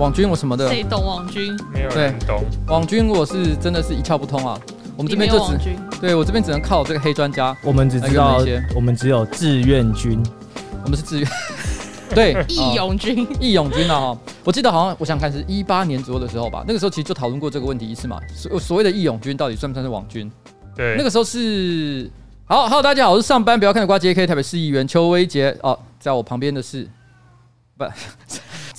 网军我什么的，谁懂网军？没有人懂网军，我是真的是一窍不通啊。我们这边就只对我这边只能靠这个黑专家。我们只知道我们只有志愿军，我们是志愿。对，义勇军，义勇军啊！哈，我记得好像我想看是一八年左右的时候吧，那个时候其实就讨论过这个问题一次嘛。所所谓的义勇军到底算不算是网军？对，那个时候是好，Hello，大家好，我是上班不要看的瓜 J.K. 台北市议员邱威杰哦，在我旁边的是不，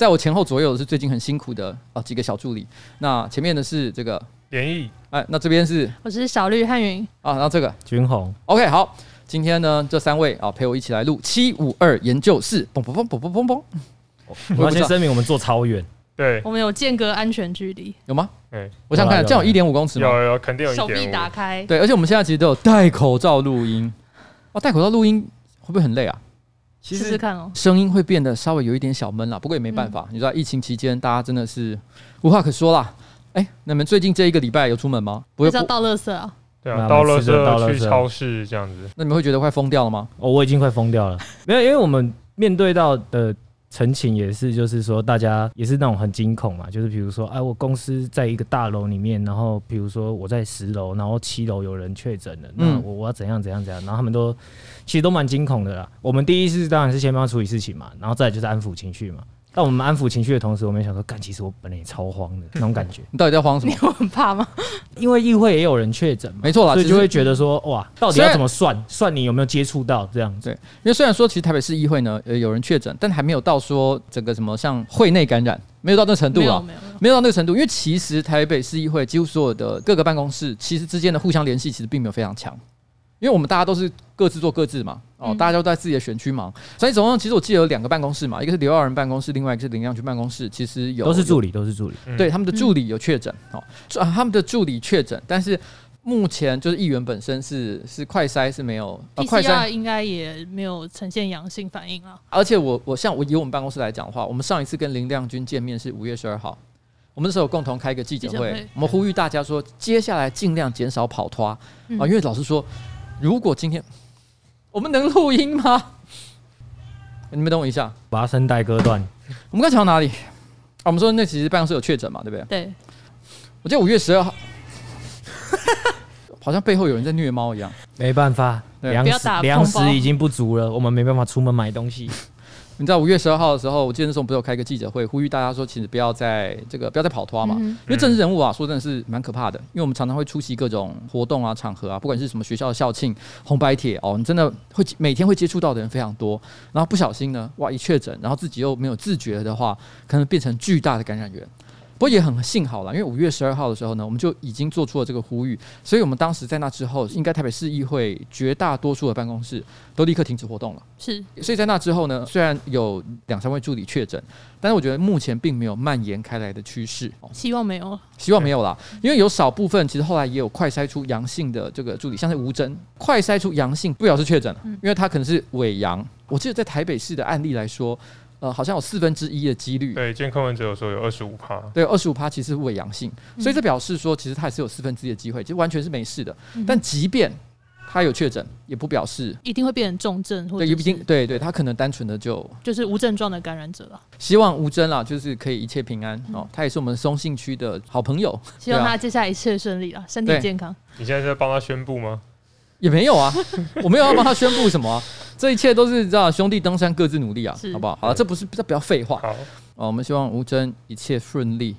在我前后左右的是最近很辛苦的啊几个小助理。那前面的是这个连毅，哎，那这边是我是小绿汉云啊，然后这个军红，OK，好。今天呢，这三位啊陪我一起来录七五二研究室，嘣嘣嘣嘣嘣嘣嘣。我要先声明，我们坐超远，对，我们有间隔安全距离，有吗？哎，我想看，这样有一点五公尺吗？有有，肯定有。手臂打开，对，而且我们现在其实都有戴口罩录音。哦，戴口罩录音会不会很累啊？试试看哦，声音会变得稍微有一点小闷啦，不过也没办法。你知道疫情期间，大家真的是无话可说啦。哎，那你们最近这一个礼拜有出门吗？不会要倒垃圾啊？对啊，到了去超市这样子，那你们会觉得快疯掉了吗？哦，我已经快疯掉了。没有，因为我们面对到的陈情也是，就是说大家也是那种很惊恐嘛，就是比如说，哎，我公司在一个大楼里面，然后比如说我在十楼，然后七楼有人确诊了，那我我要怎样怎样怎样，然后他们都其实都蛮惊恐的啦。我们第一是当然是先帮他处理事情嘛，然后再就是安抚情绪嘛。但我们安抚情绪的同时，我们也想说，干，其实我本来也超慌的那种感觉。你到底在慌什么？你有很怕吗？因为议会也有人确诊，没错啦，所以就会觉得说，哇，到底要怎么算？算你有没有接触到这样子？对，因为虽然说其实台北市议会呢，呃，有人确诊，但还没有到说整个什么像会内感染，没有到那个程度啊，没有，没有到那个程度。因为其实台北市议会几乎所有的各个办公室，其实之间的互相联系其实并没有非常强。因为我们大家都是各自做各自嘛，哦，大家都在自己的选区忙，所以总共其实我记得有两个办公室嘛，一个是刘耀仁办公室，另外一个是林亮君办公室，其实有都是助理，都是助理，对，他们的助理有确诊，哦，他们的助理确诊，但是目前就是议员本身是是快筛是没有，快筛应该也没有呈现阳性反应啊。而且我我像我以我们办公室来讲的话，我们上一次跟林亮君见面是五月十二号，我们那时候共同开一个记者会，我们呼吁大家说接下来尽量减少跑脱啊，因为老实说。如果今天我们能录音吗？你们等我一下，把声带割断。我们刚讲到哪里？啊，我们说那其实办公室有确诊嘛，对不对？对。我记得五月十二号，好像背后有人在虐猫一样。没办法，粮食粮食已经不足了，我们没办法出门买东西。你知道五月十二号的时候，我记得那时候不是有开一个记者会，呼吁大家说，其实不要再这个不要再跑脱嘛，嗯、因为政治人物啊，说真的是蛮可怕的。因为我们常常会出席各种活动啊、场合啊，不管是什么学校的校庆、红白帖哦，你真的会每天会接触到的人非常多，然后不小心呢，哇，一确诊，然后自己又没有自觉的话，可能变成巨大的感染源。不过也很幸好了，因为五月十二号的时候呢，我们就已经做出了这个呼吁，所以我们当时在那之后，应该台北市议会绝大多数的办公室都立刻停止活动了。是，所以在那之后呢，虽然有两三位助理确诊，但是我觉得目前并没有蔓延开来的趋势。希望没有，希望没有啦，因为有少部分其实后来也有快筛出阳性的这个助理，像是吴真，快筛出阳性不表示确诊，因为他可能是伪阳。我记得在台北市的案例来说。呃，好像有四分之一的几率。对，健康文者有说有二十五趴。对，二十五趴其实是伪阳性，嗯、所以这表示说，其实他也是有四分之一的机会，其实完全是没事的。嗯、但即便他有确诊，也不表示一定会变成重症，或者对，一定对对，他可能单纯的就就是无症状的感染者了。希望吴真啦，就是可以一切平安、嗯、哦。他也是我们松信区的好朋友，希望他接下来一切顺利啊，身体健康。你现在是在帮他宣布吗？也没有啊，我没有要帮他宣布什么、啊，这一切都是知道兄弟登山各自努力啊，好不好？好了，这不是这不要废话。好，哦，我们希望吴峥一切顺利。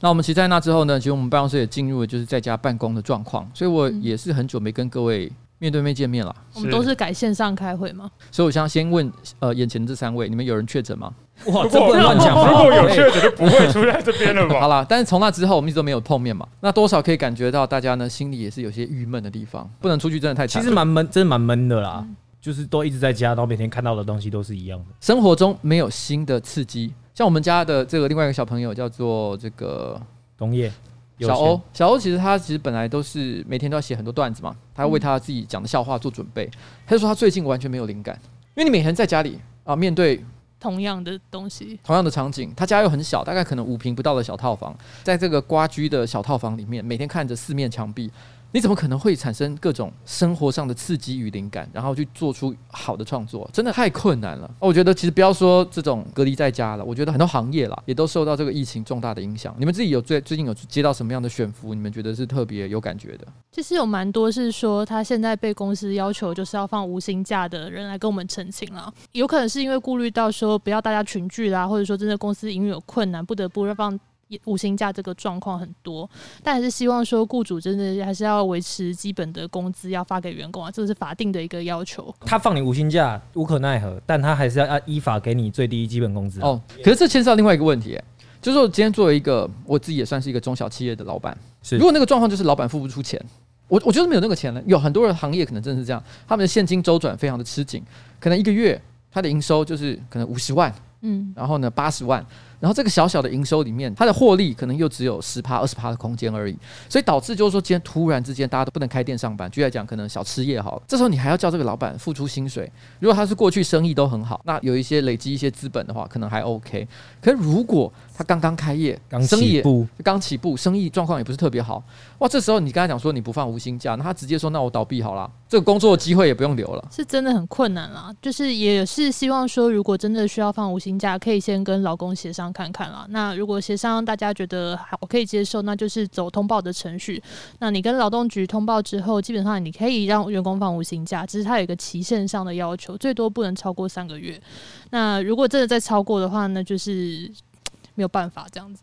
那我们其实在那之后呢，其实我们办公室也进入了就是在家办公的状况，所以我也是很久没跟各位面对面见面了。我们都是改线上开会吗？所以我想先问，呃，眼前的这三位，你们有人确诊吗？哇，这不能乱讲。如果有确诊，就不会出在这边了吧？好了，但是从那之后，我们一直都没有碰面嘛。那多少可以感觉到大家呢，心里也是有些郁闷的地方。不能出去，真的太惨。其实蛮闷，真的蛮闷的啦。嗯、就是都一直在家，然后每天看到的东西都是一样的。生活中没有新的刺激。像我们家的这个另外一个小朋友叫做这个冬叶小欧，小欧其实他其实本来都是每天都要写很多段子嘛，他要为他自己讲的笑话做准备。他就说他最近完全没有灵感，因为你每天在家里啊，面对。同样的东西，同样的场景，他家又很小，大概可能五平不到的小套房，在这个瓜居的小套房里面，每天看着四面墙壁，你怎么可能会产生各种生活上的刺激与灵感，然后去做出好的创作？真的太困难了。我觉得其实不要说这种隔离在家了，我觉得很多行业啦也都受到这个疫情重大的影响。你们自己有最最近有接到什么样的选服？你们觉得是特别有感觉的？其实有蛮多是说他现在被公司要求就是要放无薪假的人来跟我们澄清了，有可能是因为顾虑到说不要大家群聚啦，或者说真的公司营运有困难，不得不让放。无薪假这个状况很多，但还是希望说雇主真的还是要维持基本的工资要发给员工啊，这是法定的一个要求。他放你无薪假无可奈何，但他还是要依法给你最低基本工资哦。可是这牵涉到另外一个问题，就是说今天作为一个我自己也算是一个中小企业的老板，是如果那个状况就是老板付不出钱，我我觉得没有那个钱了。有很多的行业可能真的是这样，他们的现金周转非常的吃紧，可能一个月他的营收就是可能五十万，嗯，然后呢八十万。然后这个小小的营收里面，它的获利可能又只有十趴、二十趴的空间而已，所以导致就是说，今天突然之间大家都不能开店上班。举例来讲，可能小吃业好了，这时候你还要叫这个老板付出薪水。如果他是过去生意都很好，那有一些累积一些资本的话，可能还 OK。可是如果他刚刚开业，刚起步，刚起步，生意状况也不是特别好，哇，这时候你跟他讲说你不放无薪假，那他直接说那我倒闭好了，这个工作机会也不用留了，是真的很困难啦。就是也是希望说，如果真的需要放无薪假，可以先跟老公协商看看啦。那如果协商大家觉得还我可以接受，那就是走通报的程序。那你跟劳动局通报之后，基本上你可以让员工放无薪假，只是它有一个期限上的要求，最多不能超过三个月。那如果真的再超过的话，那就是。没有办法这样子，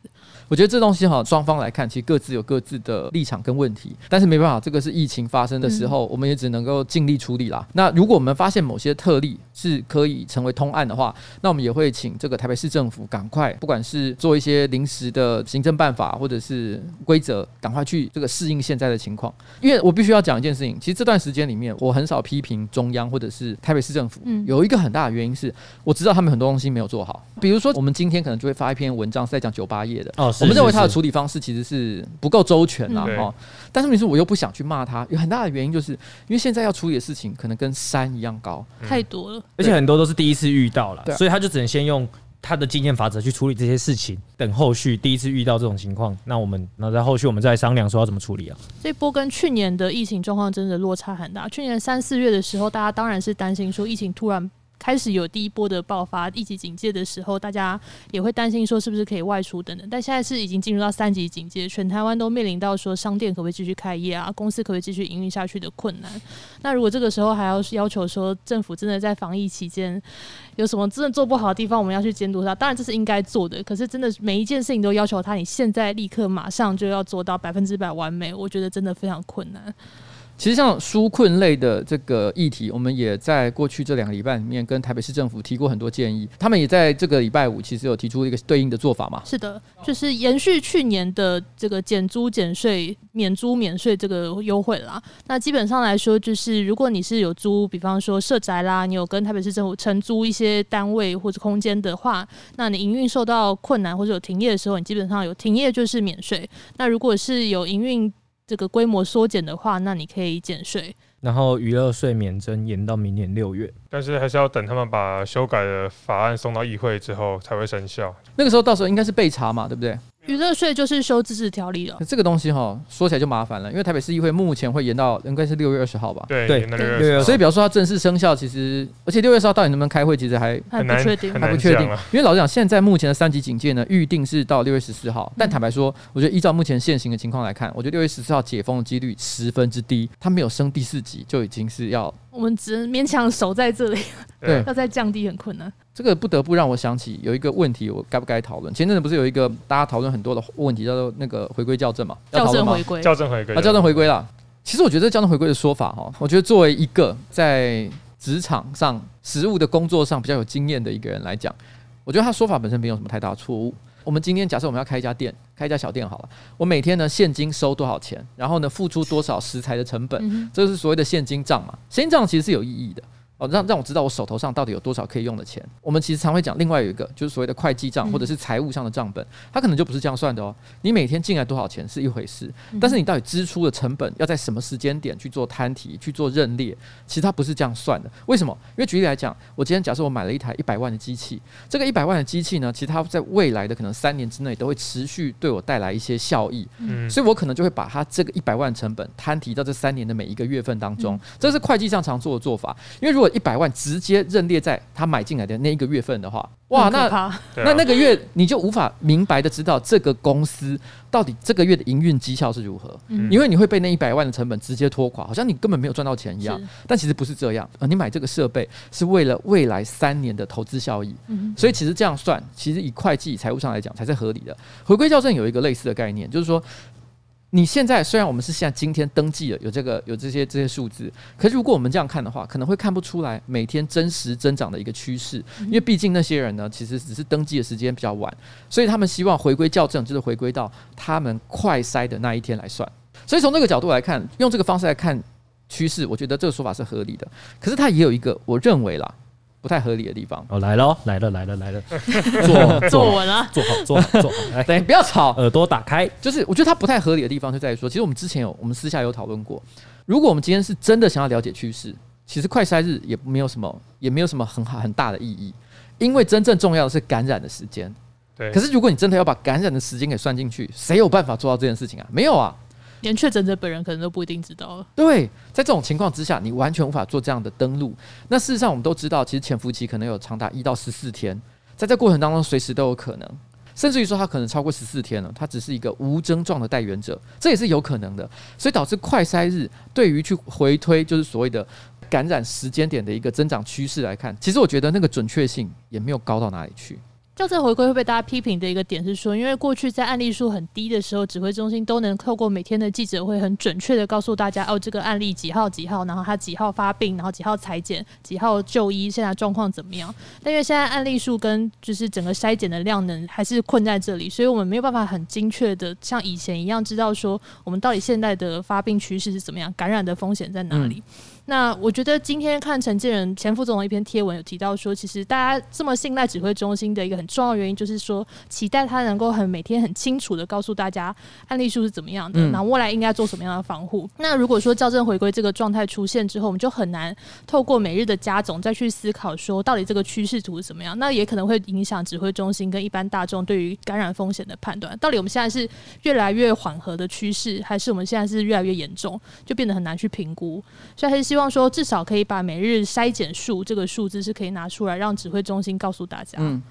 我觉得这东西哈，双方来看，其实各自有各自的立场跟问题，但是没办法，这个是疫情发生的时候，我们也只能够尽力处理啦。那如果我们发现某些特例是可以成为通案的话，那我们也会请这个台北市政府赶快，不管是做一些临时的行政办法或者是规则，赶快去这个适应现在的情况。因为我必须要讲一件事情，其实这段时间里面，我很少批评中央或者是台北市政府，嗯有一个很大的原因是，我知道他们很多东西没有做好，比如说我们今天可能就会发一篇文。文章是在讲九八页的，哦，我们认为他的处理方式其实是不够周全呐，哈。但是你说我又不想去骂他，有很大的原因就是因为现在要处理的事情可能跟山一样高，太多了，而且很多都是第一次遇到了，所以他就只能先用他的经验法则去处理这些事情。等后续第一次遇到这种情况，那我们那在后续我们再商量说要怎么处理啊。这波跟去年的疫情状况真的落差很大。去年三四月的时候，大家当然是担心说疫情突然。开始有第一波的爆发，一级警戒的时候，大家也会担心说是不是可以外出等等。但现在是已经进入到三级警戒，全台湾都面临到说商店可不可以继续开业啊，公司可不可以继续营运下去的困难。那如果这个时候还要要求说政府真的在防疫期间有什么真的做不好的地方，我们要去监督他，当然这是应该做的。可是真的每一件事情都要求他，你现在立刻马上就要做到百分之百完美，我觉得真的非常困难。其实像纾困类的这个议题，我们也在过去这两个礼拜里面跟台北市政府提过很多建议，他们也在这个礼拜五其实有提出一个对应的做法嘛。是的，就是延续去年的这个减租减税、免租免税这个优惠啦。那基本上来说，就是如果你是有租，比方说社宅啦，你有跟台北市政府承租一些单位或者空间的话，那你营运受到困难或者有停业的时候，你基本上有停业就是免税。那如果是有营运，这个规模缩减的话，那你可以减税。然后娱乐税免征延到明年六月，但是还是要等他们把修改的法案送到议会之后才会生效。那个时候到时候应该是被查嘛，对不对？娱乐税就是修自治条例了。这个东西哈，说起来就麻烦了，因为台北市议会目前会延到应该是六月二十号吧？对对，六月二十号。所以比方说它正式生效，其实而且六月二十号到底能不能开会，其实还还不确定，还不确定。因为老实讲，现在目前的三级警戒呢，预定是到六月十四号。但坦白说，我觉得依照目前现行的情况来看，我觉得六月十四号解封的几率十分之低。它没有升第四级，就已经是要我们只能勉强守在这里。对，要再降低很困难。这个不得不让我想起有一个问题，我该不该讨论？前阵子不是有一个大家讨论很多的问题，叫做那个回归校正嘛？校正回归，校正回归，啊，校正回归啦。其实我觉得校正回归的说法哈，我觉得作为一个在职场上实务的工作上比较有经验的一个人来讲，我觉得他说法本身没有什么太大的错误。我们今天假设我们要开一家店，开一家小店好了，我每天呢现金收多少钱，然后呢付出多少食材的成本，这是所谓的现金账嘛？现金账其实是有意义的。哦，让让我知道我手头上到底有多少可以用的钱。我们其实常会讲，另外有一个就是所谓的会计账或者是财务上的账本，它可能就不是这样算的哦。你每天进来多少钱是一回事，但是你到底支出的成本要在什么时间点去做摊提、去做认列，其实它不是这样算的。为什么？因为举例来讲，我今天假设我买了一台一百万的机器，这个一百万的机器呢，其实它在未来的可能三年之内都会持续对我带来一些效益，嗯，所以我可能就会把它这个一百万成本摊提到这三年的每一个月份当中，这是会计上常做的做法。因为如果一百万直接认列在他买进来的那一个月份的话，哇，那那那个月你就无法明白的知道这个公司到底这个月的营运绩效是如何，因为你会被那一百万的成本直接拖垮，好像你根本没有赚到钱一样。但其实不是这样，呃，你买这个设备是为了未来三年的投资效益，所以其实这样算，其实以会计财务上来讲才是合理的。回归校正有一个类似的概念，就是说。你现在虽然我们是现在今天登记了有这个有这些这些数字，可是如果我们这样看的话，可能会看不出来每天真实增长的一个趋势，因为毕竟那些人呢，其实只是登记的时间比较晚，所以他们希望回归校正，就是回归到他们快筛的那一天来算。所以从这个角度来看，用这个方式来看趋势，我觉得这个说法是合理的。可是它也有一个我认为啦。不太合理的地方哦，来了，来了，来了，来了，坐坐稳了，坐好，坐好，坐好，来，等，不要吵，耳朵打开。就是我觉得它不太合理的地方就在于说，其实我们之前有，我们私下有讨论过，如果我们今天是真的想要了解趋势，其实快筛日也没有什么，也没有什么很好很大的意义，因为真正重要的是感染的时间。对。可是如果你真的要把感染的时间给算进去，谁有办法做到这件事情啊？没有啊。连确诊者本人可能都不一定知道了。对，在这种情况之下，你完全无法做这样的登录。那事实上，我们都知道，其实潜伏期可能有长达一到十四天，在这过程当中，随时都有可能，甚至于说他可能超过十四天了，他只是一个无症状的带源者，这也是有可能的。所以导致快筛日对于去回推，就是所谓的感染时间点的一个增长趋势来看，其实我觉得那个准确性也没有高到哪里去。校正回归会被大家批评的一个点是说，因为过去在案例数很低的时候，指挥中心都能透过每天的记者会，很准确的告诉大家，哦，这个案例几号几号，然后他几号发病，然后几号裁剪，几号就医，现在状况怎么样？但因为现在案例数跟就是整个筛检的量能还是困在这里，所以我们没有办法很精确的像以前一样知道说，我们到底现在的发病趋势是怎么样，感染的风险在哪里。那我觉得今天看陈建仁前副总的一篇贴文，有提到说，其实大家这么信赖指挥中心的一个很重要原因，就是说期待他能够很每天很清楚的告诉大家案例数是怎么样的，那未来应该做什么样的防护。那如果说校正回归这个状态出现之后，我们就很难透过每日的加总再去思考说到底这个趋势图是怎么样，那也可能会影响指挥中心跟一般大众对于感染风险的判断。到底我们现在是越来越缓和的趋势，还是我们现在是越来越严重，就变得很难去评估。所以还是希望说，至少可以把每日筛检数这个数字是可以拿出来，让指挥中心告诉大家。嗯，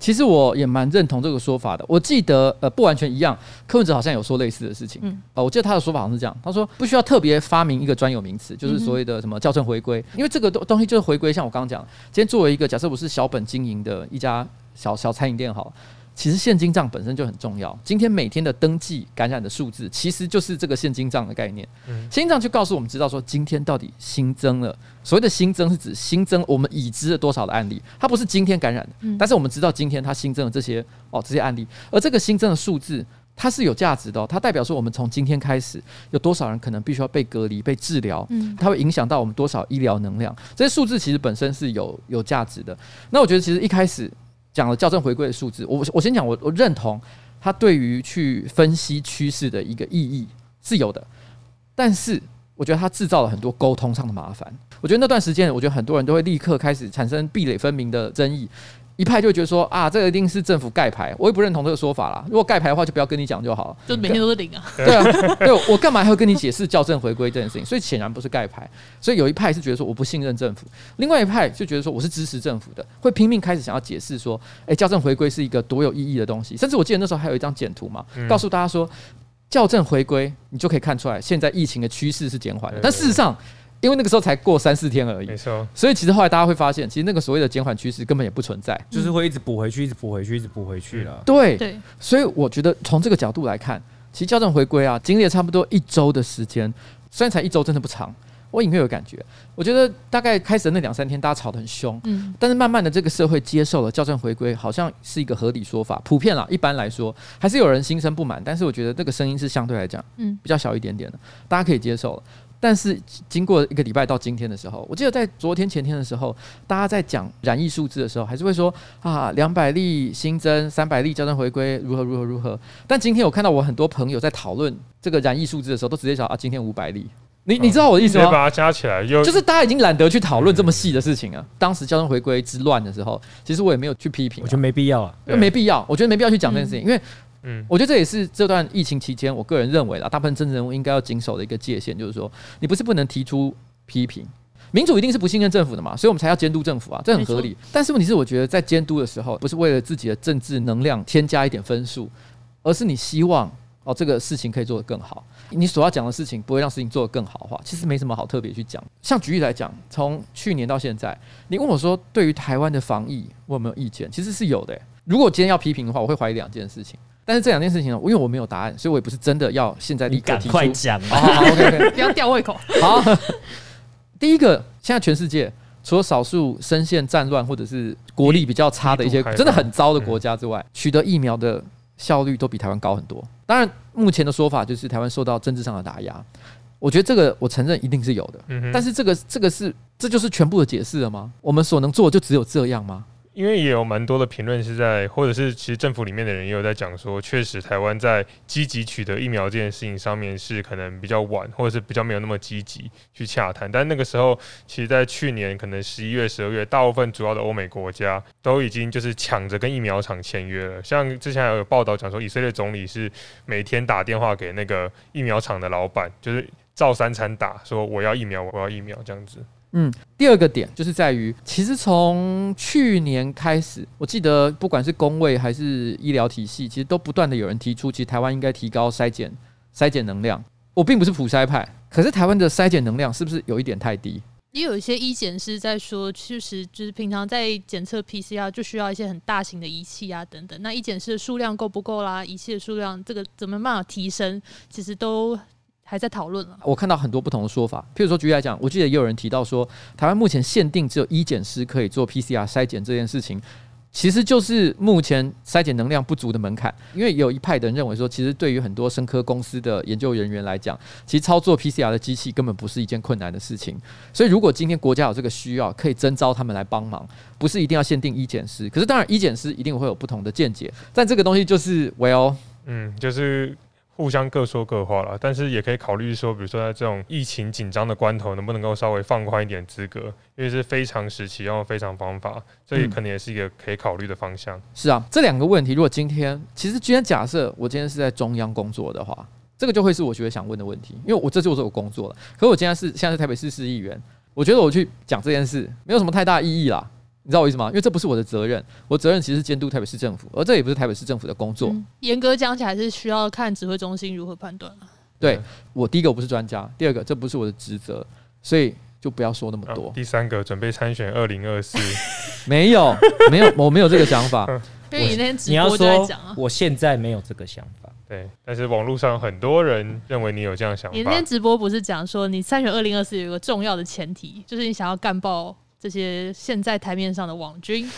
其实我也蛮认同这个说法的。我记得呃，不完全一样，柯文哲好像有说类似的事情。嗯，呃，我记得他的说法好像是这样，他说不需要特别发明一个专有名词，就是所谓的什么校正回归，因为这个东东西就是回归。像我刚刚讲，今天作为一个假设我是小本经营的一家小小餐饮店，好。其实现金账本身就很重要。今天每天的登记感染的数字，其实就是这个现金账的概念。现金账就告诉我们知道说，今天到底新增了。所谓的新增是指新增我们已知了多少的案例，它不是今天感染的，但是我们知道今天它新增了这些哦这些案例，而这个新增的数字它是有价值的哦，它代表说我们从今天开始有多少人可能必须要被隔离、被治疗，它会影响到我们多少医疗能量。这些数字其实本身是有有价值的。那我觉得其实一开始。讲了校正回归的数字，我我先讲，我我认同它对于去分析趋势的一个意义是有的，但是我觉得它制造了很多沟通上的麻烦。我觉得那段时间，我觉得很多人都会立刻开始产生壁垒分明的争议。一派就觉得说啊，这个一定是政府盖牌，我也不认同这个说法啦。如果盖牌的话，就不要跟你讲就好了，就每天都是零啊。对啊，对，我干嘛还要跟你解释校正回归这件事情？所以显然不是盖牌。所以有一派是觉得说我不信任政府，另外一派就觉得说我是支持政府的，会拼命开始想要解释说，诶，校正回归是一个多有意义的东西。甚至我记得那时候还有一张简图嘛，告诉大家说，校正回归你就可以看出来现在疫情的趋势是减缓的，但事实上。因为那个时候才过三四天而已，没错。所以其实后来大家会发现，其实那个所谓的减缓趋势根本也不存在，就是会一直补回去，一直补回去，一直补回去了。对对。所以我觉得从这个角度来看，其实校正回归啊，经历了差不多一周的时间，虽然才一周，真的不长。我隐约有感觉，我觉得大概开始的那两三天，大家吵得很凶，嗯。但是慢慢的，这个社会接受了校正回归，好像是一个合理说法。普遍啦，一般来说，还是有人心生不满，但是我觉得这个声音是相对来讲，嗯，比较小一点点的，大家可以接受了。但是经过一个礼拜到今天的时候，我记得在昨天前天的时候，大家在讲染疫数字的时候，还是会说啊，两百例新增，三百例校正回归，如何如何如何。但今天我看到我很多朋友在讨论这个染疫数字的时候，都直接讲啊，今天五百例。你你知道我的意思吗？把它加起来，就是大家已经懒得去讨论这么细的事情啊。当时交通回归之乱的时候，其实我也没有去批评，我觉得没必要啊，因为没必要，我觉得没必要去讲这件事情，因为。嗯，我觉得这也是这段疫情期间，我个人认为啦，大部分政治人物应该要谨守的一个界限，就是说，你不是不能提出批评，民主一定是不信任政府的嘛，所以我们才要监督政府啊，这很合理。但是问题是，我觉得在监督的时候，不是为了自己的政治能量添加一点分数，而是你希望哦这个事情可以做得更好。你所要讲的事情不会让事情做得更好的话，其实没什么好特别去讲。像举例来讲，从去年到现在，你问我说对于台湾的防疫我有没有意见，其实是有的欸。如果今天要批评的话，我会怀疑两件事情。但是这两件事情呢，因为我没有答案，所以我也不是真的要现在立刻提出。快讲，OK，不要吊胃口。好，第一个，现在全世界除了少数深陷战乱或者是国力比较差的一些真的很糟的国家之外，取得疫苗的效率都比台湾高很多。当然，目前的说法就是台湾受到政治上的打压。我觉得这个我承认一定是有的，但是这个这个是这就是全部的解释了吗？我们所能做的就只有这样吗？因为也有蛮多的评论是在，或者是其实政府里面的人也有在讲说，确实台湾在积极取得疫苗这件事情上面是可能比较晚，或者是比较没有那么积极去洽谈。但那个时候，其实，在去年可能十一月、十二月，大部分主要的欧美国家都已经就是抢着跟疫苗厂签约了。像之前还有报道讲说，以色列总理是每天打电话给那个疫苗厂的老板，就是照三餐打，说我要疫苗，我要疫苗这样子。嗯，第二个点就是在于，其实从去年开始，我记得不管是公卫还是医疗体系，其实都不断的有人提出，其实台湾应该提高筛检筛检能量。我并不是普筛派，可是台湾的筛检能量是不是有一点太低？也有一些医检师在说，其实就是平常在检测 PCR 就需要一些很大型的仪器啊等等，那医检师的数量够不够啦？仪器的数量这个怎么办法提升？其实都。还在讨论了。我看到很多不同的说法，譬如说举例来讲，我记得也有人提到说，台湾目前限定只有医检师可以做 PCR 筛检这件事情，其实就是目前筛检能量不足的门槛。因为有一派的人认为说，其实对于很多生科公司的研究人员来讲，其实操作 PCR 的机器根本不是一件困难的事情。所以如果今天国家有这个需要，可以征召他们来帮忙，不是一定要限定医检师。可是当然，医检师一定会有不同的见解，但这个东西就是 well，嗯，就是。互相各说各话了，但是也可以考虑说，比如说在这种疫情紧张的关头，能不能够稍微放宽一点资格？因为是非常时期，用非常方法，这也可能也是一个可以考虑的方向。嗯。是啊，这两个问题，如果今天其实今天假设我今天是在中央工作的话，这个就会是我觉得想问的问题，因为我这就是我工作了。可是我今天是现在是台北市市议员，我觉得我去讲这件事没有什么太大意义啦。你知道我意思吗？因为这不是我的责任，我责任其实是监督台北市政府，而这也不是台北市政府的工作。严、嗯、格讲起来，是需要看指挥中心如何判断。对，我第一个我不是专家，第二个这不是我的职责，所以就不要说那么多。啊、第三个准备参选二零二四，没有，没有，我没有这个想法。因为你那天直播就在讲啊，我现在没有这个想法。对，但是网络上很多人认为你有这样想法。你那天直播不是讲说，你参选二零二四有一个重要的前提，就是你想要干爆。这些现在台面上的网军，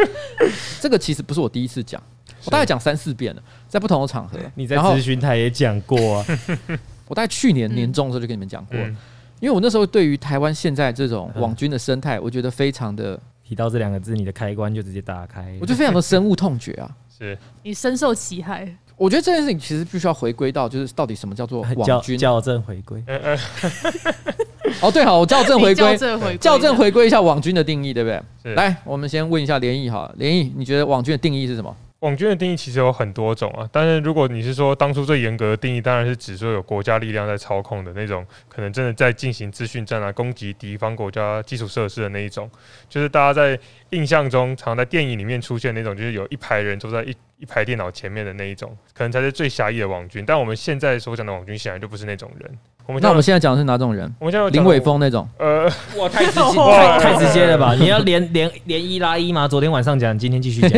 这个其实不是我第一次讲，我大概讲三四遍了，在不同的场合。你在咨询台也讲过啊，我大概去年年中的时候就跟你们讲过，嗯，因为我那时候对于台湾现在这种网军的生态，我觉得非常的提到这两个字，你的开关就直接打开，我觉得非常的深恶痛绝啊，是。你深受其害。我觉得这件事情其实必须要回归到，就是到底什么叫做 网军？校正回归。哦，对，好，我校正回归，校正回归一下网军的定义，对不对？来，我们先问一下连奕哈，连奕，你觉得网军的定义是什么？网军的定义其实有很多种啊，但是如果你是说当初最严格的定义，当然是指说有国家力量在操控的那种，可能真的在进行资讯战啊，攻击敌方国家基础设施的那一种，就是大家在印象中常在电影里面出现那种，就是有一排人坐在一一排电脑前面的那一种，可能才是最狭义的网军。但我们现在所讲的网军显然就不是那种人。我们那我们现在讲的是哪种人？我们现在林伟峰那种？呃，哇，太直接，太太直接了吧？你要连连连一拉一吗？昨天晚上讲，今天继续讲。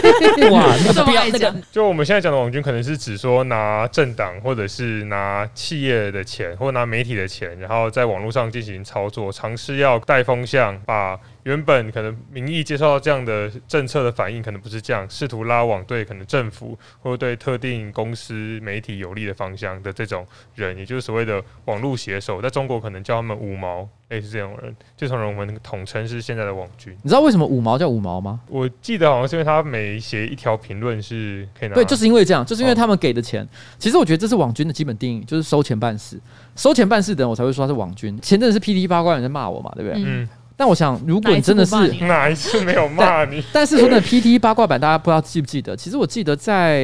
哇，那个不要那个。就我们现在讲的网军，可能是指说拿政党或者是拿企业的钱，或拿媒体的钱，然后在网络上进行操作，尝试要带风向，把原本可能民意接受到这样的政策的反应，可能不是这样，试图拉网对可能政府或者对特定公司媒体有利的方向的这种人，也就是所谓的网络写手，在中国可能叫他们五毛。类似这种人，这种人我们统称是现在的网军。你知道为什么五毛叫五毛吗？我记得好像是因为他每写一条评论是可以拿。对，就是因为这样，就是因为他们给的钱。哦、其实我觉得这是网军的基本定义，就是收钱办事。收钱办事的人，我才会说他是网军。前阵子是 PT 八卦人在骂我嘛，对不对？嗯。但我想，如果你真的是哪一次没有骂你？但是说那 PT 八卦版，大家不知道记不记得？其实我记得在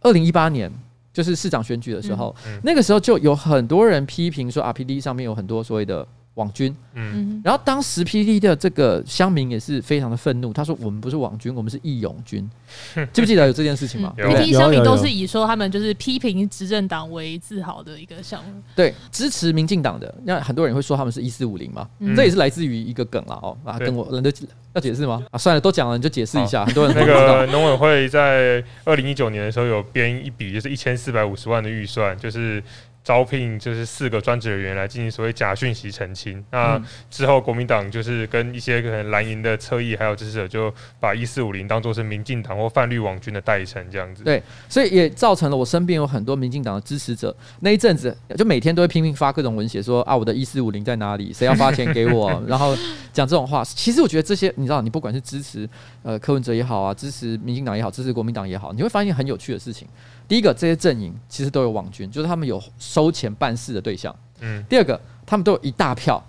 二零一八年，就是市长选举的时候，那个时候就有很多人批评说 RPD 上面有很多所谓的。网军，嗯，然后当时 PTT 的这个乡民也是非常的愤怒，他说：“我们不是网军，我们是义勇军。”记不记得有这件事情吗？PTT 乡民都是以说他们就是批评执政党为自豪的一个项目。对，支持民进党的，那很多人会说他们是一四五零嘛，嗯、这也是来自于一个梗了哦啊，跟我人都要解释吗？啊，算了，都讲了，你就解释一下。很多人那个农委会在二零一九年的时候有编一笔，就是一千四百五十万的预算，就是。招聘就是四个专职人员来进行所谓假讯息澄清。那之后，国民党就是跟一些可能蓝营的侧翼还有支持者，就把一四五零当做是民进党或泛绿网军的代称，这样子。对，所以也造成了我身边有很多民进党的支持者，那一阵子就每天都会拼命发各种文写，说啊，我的一四五零在哪里？谁要发钱给我？然后讲这种话。其实我觉得这些，你知道，你不管是支持呃柯文哲也好啊，支持民进党也好，支持国民党也好，你会发现很有趣的事情。第一个，这些阵营其实都有网军，就是他们有收钱办事的对象。嗯。第二个，他们都有一大票，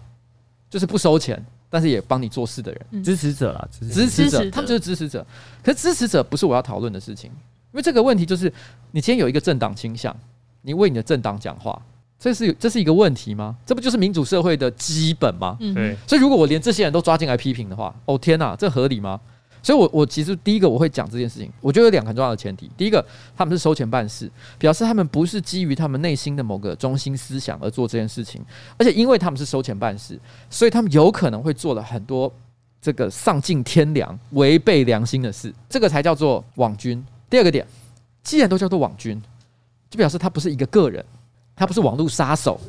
就是不收钱，但是也帮你做事的人，嗯、支持者啦，支持者，持者，他们就是支持者。可是支持者不是我要讨论的事情，因为这个问题就是，你今天有一个政党倾向，你为你的政党讲话，这是这是一个问题吗？这不就是民主社会的基本吗？嗯。对。所以如果我连这些人都抓进来批评的话，哦天哪，这合理吗？所以我，我其实第一个我会讲这件事情，我觉得有两个很重要的前提。第一个，他们是收钱办事，表示他们不是基于他们内心的某个中心思想而做这件事情，而且因为他们是收钱办事，所以他们有可能会做了很多这个丧尽天良、违背良心的事，这个才叫做网军。第二个点，既然都叫做网军，就表示他不是一个个人，他不是网络杀手，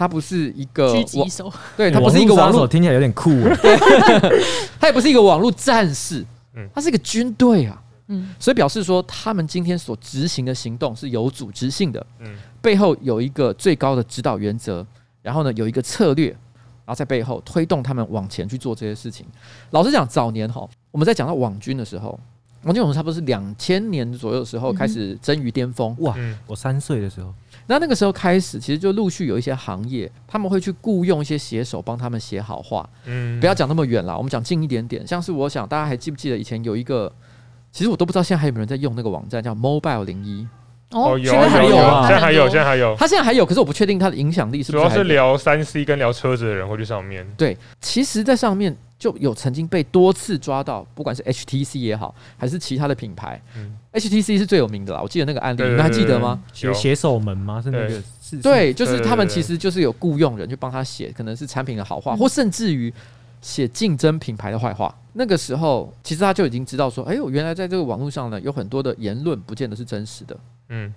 他不是一个狙击手，对，他不是一个网络，听起来有点酷，他也不是一个网络战士。嗯，他是一个军队啊，嗯，所以表示说他们今天所执行的行动是有组织性的，嗯，背后有一个最高的指导原则，然后呢有一个策略，然后在背后推动他们往前去做这些事情。老实讲，早年哈我们在讲到网军的时候，网军我们差不多是两千年左右的时候开始臻于巅峰，哇，我三岁的时候。那那个时候开始，其实就陆续有一些行业，他们会去雇佣一些写手帮他们写好话。嗯，不要讲那么远了，我们讲近一点点。像是我想大家还记不记得以前有一个，其实我都不知道现在还有没有人在用那个网站，叫 Mobile 零一。哦，现在还有啊，现在还有，现在还有。他现在还有，可是我不确定他的影响力是不是。主要是聊三 C 跟聊车子的人会去上面。对，其实，在上面。就有曾经被多次抓到，不管是 HTC 也好，还是其他的品牌，嗯，HTC 是最有名的啦。我记得那个案例，你们还记得吗？写写手们吗？是那个？是，对，就是他们其实就是有雇佣人去帮他写，可能是产品的好话，或甚至于写竞争品牌的坏话。那个时候，其实他就已经知道说，哎呦，原来在这个网络上呢，有很多的言论不见得是真实的。嗯。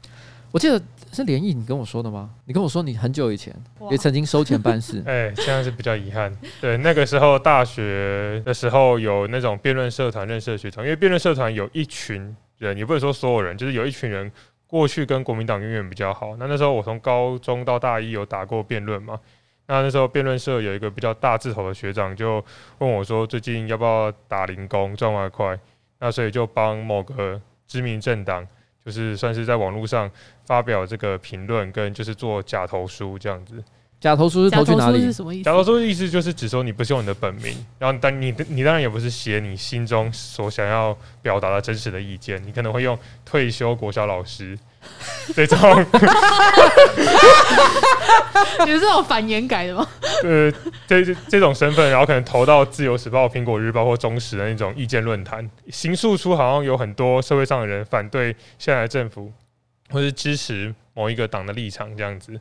我记得是连毅，你跟我说的吗？你跟我说你很久以前也曾经收钱办事。哎、欸，现在是比较遗憾。对，那个时候大学的时候有那种辩论社团认识的学长，因为辩论社团有一群人，也不能说所有人，就是有一群人过去跟国民党渊源比较好。那那时候我从高中到大一有打过辩论嘛，那那时候辩论社有一个比较大字头的学长就问我说，最近要不要打零工赚外快？那所以就帮某个知名政党。就是算是在网络上发表这个评论，跟就是做假投书这样子。假投书是投去哪里？是什么意思？假投书的意思就是指说你不是用你的本名，然后但你你当然也不是写你心中所想要表达的真实的意见，你可能会用退休国小老师 这种。你是这种反言改的吗？呃，这这这种身份，然后可能投到《自由时报》、《苹果日报》或中时的那种意见论坛，形塑出好像有很多社会上的人反对现在的政府，或是支持某一个党的立场这样子。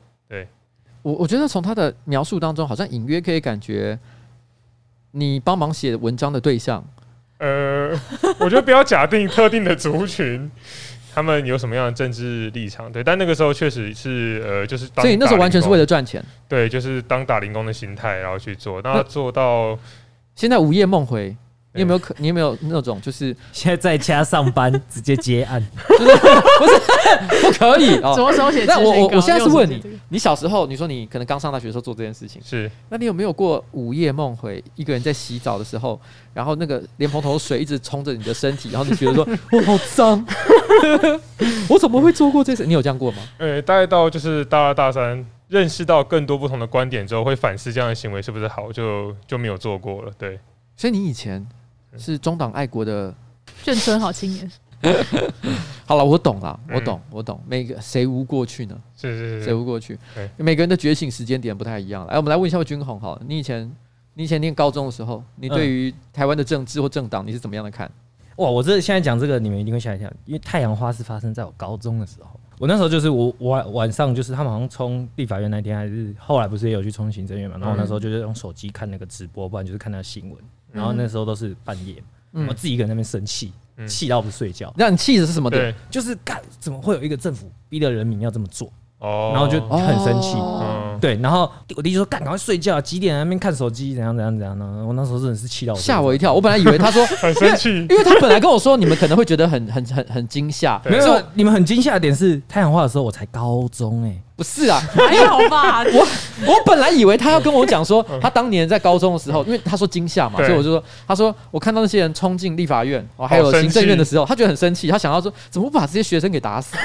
对，我我觉得从他的描述当中，好像隐约可以感觉你帮忙写文章的对象，呃，我觉得不要假定特定的族群。他们有什么样的政治立场？对，但那个时候确实是呃，就是当所以那时候完全是为了赚钱。对，就是当打零工的心态，然后去做。那做到现在午夜梦回。你有没有可？你有没有那种就是 现在在家上班 直接接案？就是不是不可以哦？左手写？那我我我现在是问你，你小时候你说你可能刚上大学的时候做这件事情是？那你有没有过午夜梦回？一个人在洗澡的时候，然后那个莲蓬头水一直冲着你的身体，然后你觉得说 我好脏，我怎么会做过这事？你有这样过吗？呃，大概到就是大二大三，认识到更多不同的观点之后，会反思这样的行为是不是好，就就没有做过了。对，所以你以前。是中党爱国的眷村好青年。好了，我懂了，我懂，我懂。每个谁无过去呢？是是是，谁无过去？每个人的觉醒时间点不太一样。来，我们来问一下君宏，好了，你以前你以前念高中的时候，你对于台湾的政治或政党，你是怎么样的看？哇，我这现在讲这个，你们一定会吓一跳，因为太阳花是发生在我高中的时候。我那时候就是我晚晚上就是他们好像冲立法院那天，还是后来不是也有去冲行政院嘛？然后我那时候就是用手机看那个直播，不然就是看那个新闻。然后那时候都是半夜，嗯、我自己一个人在那边生气，气、嗯、到不睡觉。那你气的是什么？对，就是干，怎么会有一个政府逼得人民要这么做？哦，然后就很生气。哦、对，然后我弟就说：“干，赶快睡觉，几点在那边看手机？怎样怎样怎样呢？”我那时候真的是气到吓我一跳。我本来以为他说 很生气，因为他本来跟我说你们可能会觉得很很很很惊吓。没有，你们很惊吓的点是太阳花的时候我才高中哎、欸。不是啊，还好吧。我我本来以为他要跟我讲说，他当年在高中的时候，因为他说惊吓嘛，所以我就说，他说我看到那些人冲进立法院哦，还有行政院的时候，他觉得很生气，他想要说，怎么不把这些学生给打死？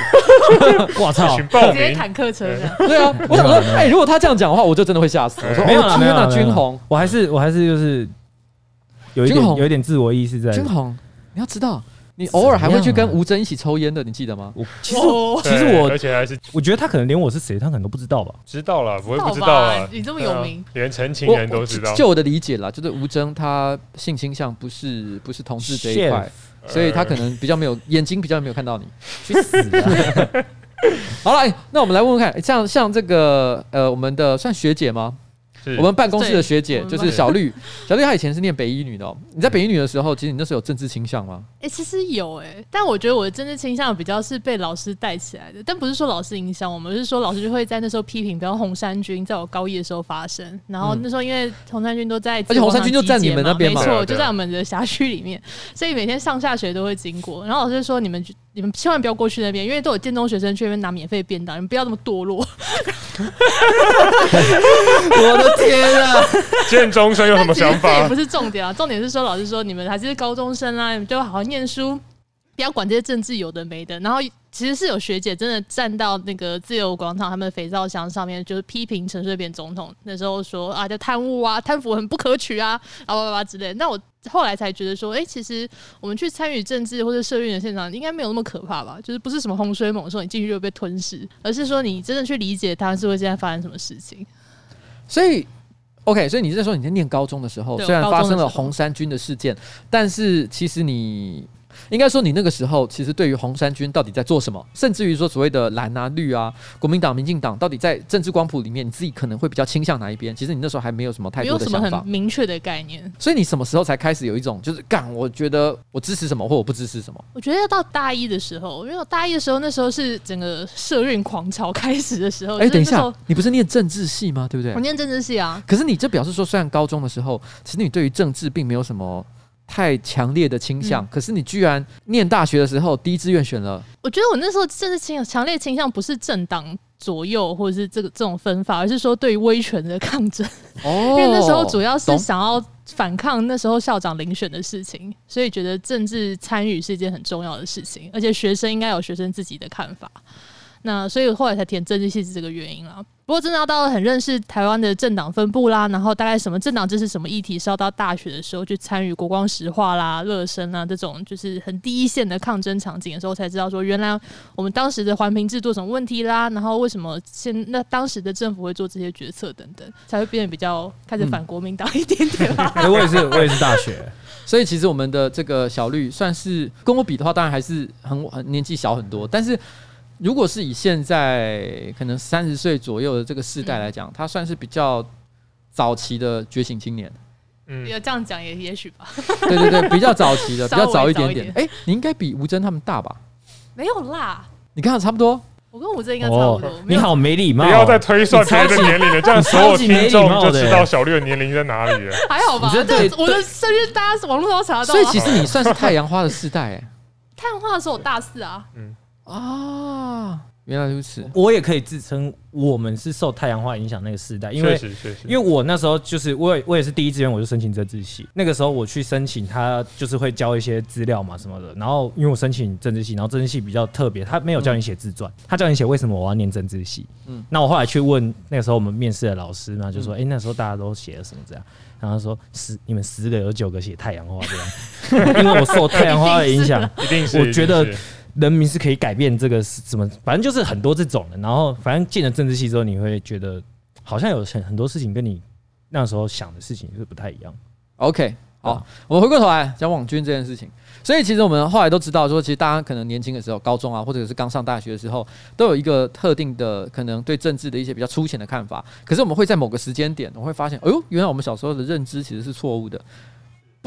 我操，直接坦克车的。对啊，我想说，哎，如果他这样讲的话，我就真的会吓死。我说，没有了，没有了。军红，我还是我还是就是有一点有一点自我意识在。军红，你要知道。你偶尔还会去跟吴峥一起抽烟的，你记得吗？我其实其实我而且还是我觉得他可能连我是谁，他可能都不知道吧？知道了，不会不知道啊？你这么有名，连陈情人都知道。就我的理解啦，就是吴峥他性倾向不是不是同志这一块，所以他可能比较没有眼睛比较没有看到你。去死啊！好了，那我们来问问看，像像这个呃，我们的算学姐吗？我们办公室的学姐就是小绿，小绿她以前是念北医女的。你在北医女的时候，其实你那时候有政治倾向吗？哎，其实有哎，但我觉得我的政治倾向比较是被老师带起来的，但不是说老师影响我们，是说老师就会在那时候批评，比方红衫军在我高一的时候发生，然后那时候因为红衫军都在，而且红衫军就在你们那边嘛，没错，就在我们的辖区里面，所以每天上下学都会经过，然后老师就说你们你们千万不要过去那边，因为都有建中学生去那边拿免费便当，你们不要这么堕落。我的天啊！建中生有什么想法？也不是重点啊，重点是说老师说你们还是高中生啊，你们就好好念书，不要管这些政治有的没的。然后其实是有学姐真的站到那个自由广场他们的肥皂箱上面，就是批评陈水扁总统那时候说啊，叫贪污啊，贪腐很不可取啊，啊吧吧之类的。那我后来才觉得说，哎、欸，其实我们去参与政治或者社运的现场，应该没有那么可怕吧？就是不是什么洪水猛兽，你进去就被吞噬，而是说你真的去理解台湾社会现在发生什么事情。所以，OK，所以你是在说你在念高中的时候，虽然发生了红衫军的事件，但是其实你。应该说，你那个时候其实对于红衫军到底在做什么，甚至于说所谓的蓝啊、绿啊、国民党、民进党，到底在政治光谱里面，你自己可能会比较倾向哪一边？其实你那时候还没有什么太多的想法，没有什么很明确的概念。所以你什么时候才开始有一种就是干？我觉得我支持什么，或我不支持什么？我觉得要到大一的时候，因为我大一的时候，那时候是整个社运狂潮开始的时候。哎、欸，等一下，你不是念政治系吗？对不对？我念政治系啊。可是你这表示说，虽然高中的时候，其实你对于政治并没有什么。太强烈的倾向，嗯、可是你居然念大学的时候第一志愿选了。我觉得我那时候政治倾强烈倾向不是政党左右或者是这个这种分法，而是说对于威权的抗争。哦，因为那时候主要是想要反抗那时候校长遴选的事情，所以觉得政治参与是一件很重要的事情，而且学生应该有学生自己的看法。那所以后来才填政治系是这个原因啦。不过真的要到很认识台湾的政党分布啦，然后大概什么政党支持什么议题，是要到大学的时候去参与国光石化啦、热身啊这种就是很第一线的抗争场景的时候，才知道说原来我们当时的环评制度什么问题啦，然后为什么现那当时的政府会做这些决策等等，才会变得比较开始反国民党一点点吧。我也是，我也是大学，所以其实我们的这个小绿算是跟我比的话，当然还是很很年纪小很多，但是。如果是以现在可能三十岁左右的这个世代来讲，他算是比较早期的觉醒青年。嗯，要这样讲也也许吧。对对对，比较早期的，比较早一点点。哎、欸，你应该比吴峥他们大吧？没有啦，你看差不多。我跟吴正应该差不多。你好没礼貌，不要再推算别人的年龄了，这样所有听众就知道小绿的年龄在哪里了。还好吧？这我的生日大家网络上查得到。所以其实你算是太阳花的世代哎。太阳花的时候我大四啊。嗯啊。原来如此，我也可以自称我们是受太阳花影响那个世代，因为因为我那时候就是我也我也是第一志愿我就申请政治系，那个时候我去申请，他就是会交一些资料嘛什么的，然后因为我申请政治系，然后政治系比较特别，他没有叫你写自传，他叫你写为什么我要念政治系。嗯，那我后来去问那个时候我们面试的老师嘛，就说哎、欸、那时候大家都写了什么？这样，然后他说十你们十个有九个写太阳花这样，因为我受太阳花的影响，一定是我觉得。人民是可以改变这个是怎么，反正就是很多这种的。然后反正进了政治系之后，你会觉得好像有很很多事情跟你那时候想的事情是不太一样。OK，好，啊、我们回过头来讲网军这件事情。所以其实我们后来都知道，说其实大家可能年轻的时候，高中啊，或者是刚上大学的时候，都有一个特定的可能对政治的一些比较粗浅的看法。可是我们会在某个时间点，我会发现，哎呦，原来我们小时候的认知其实是错误的。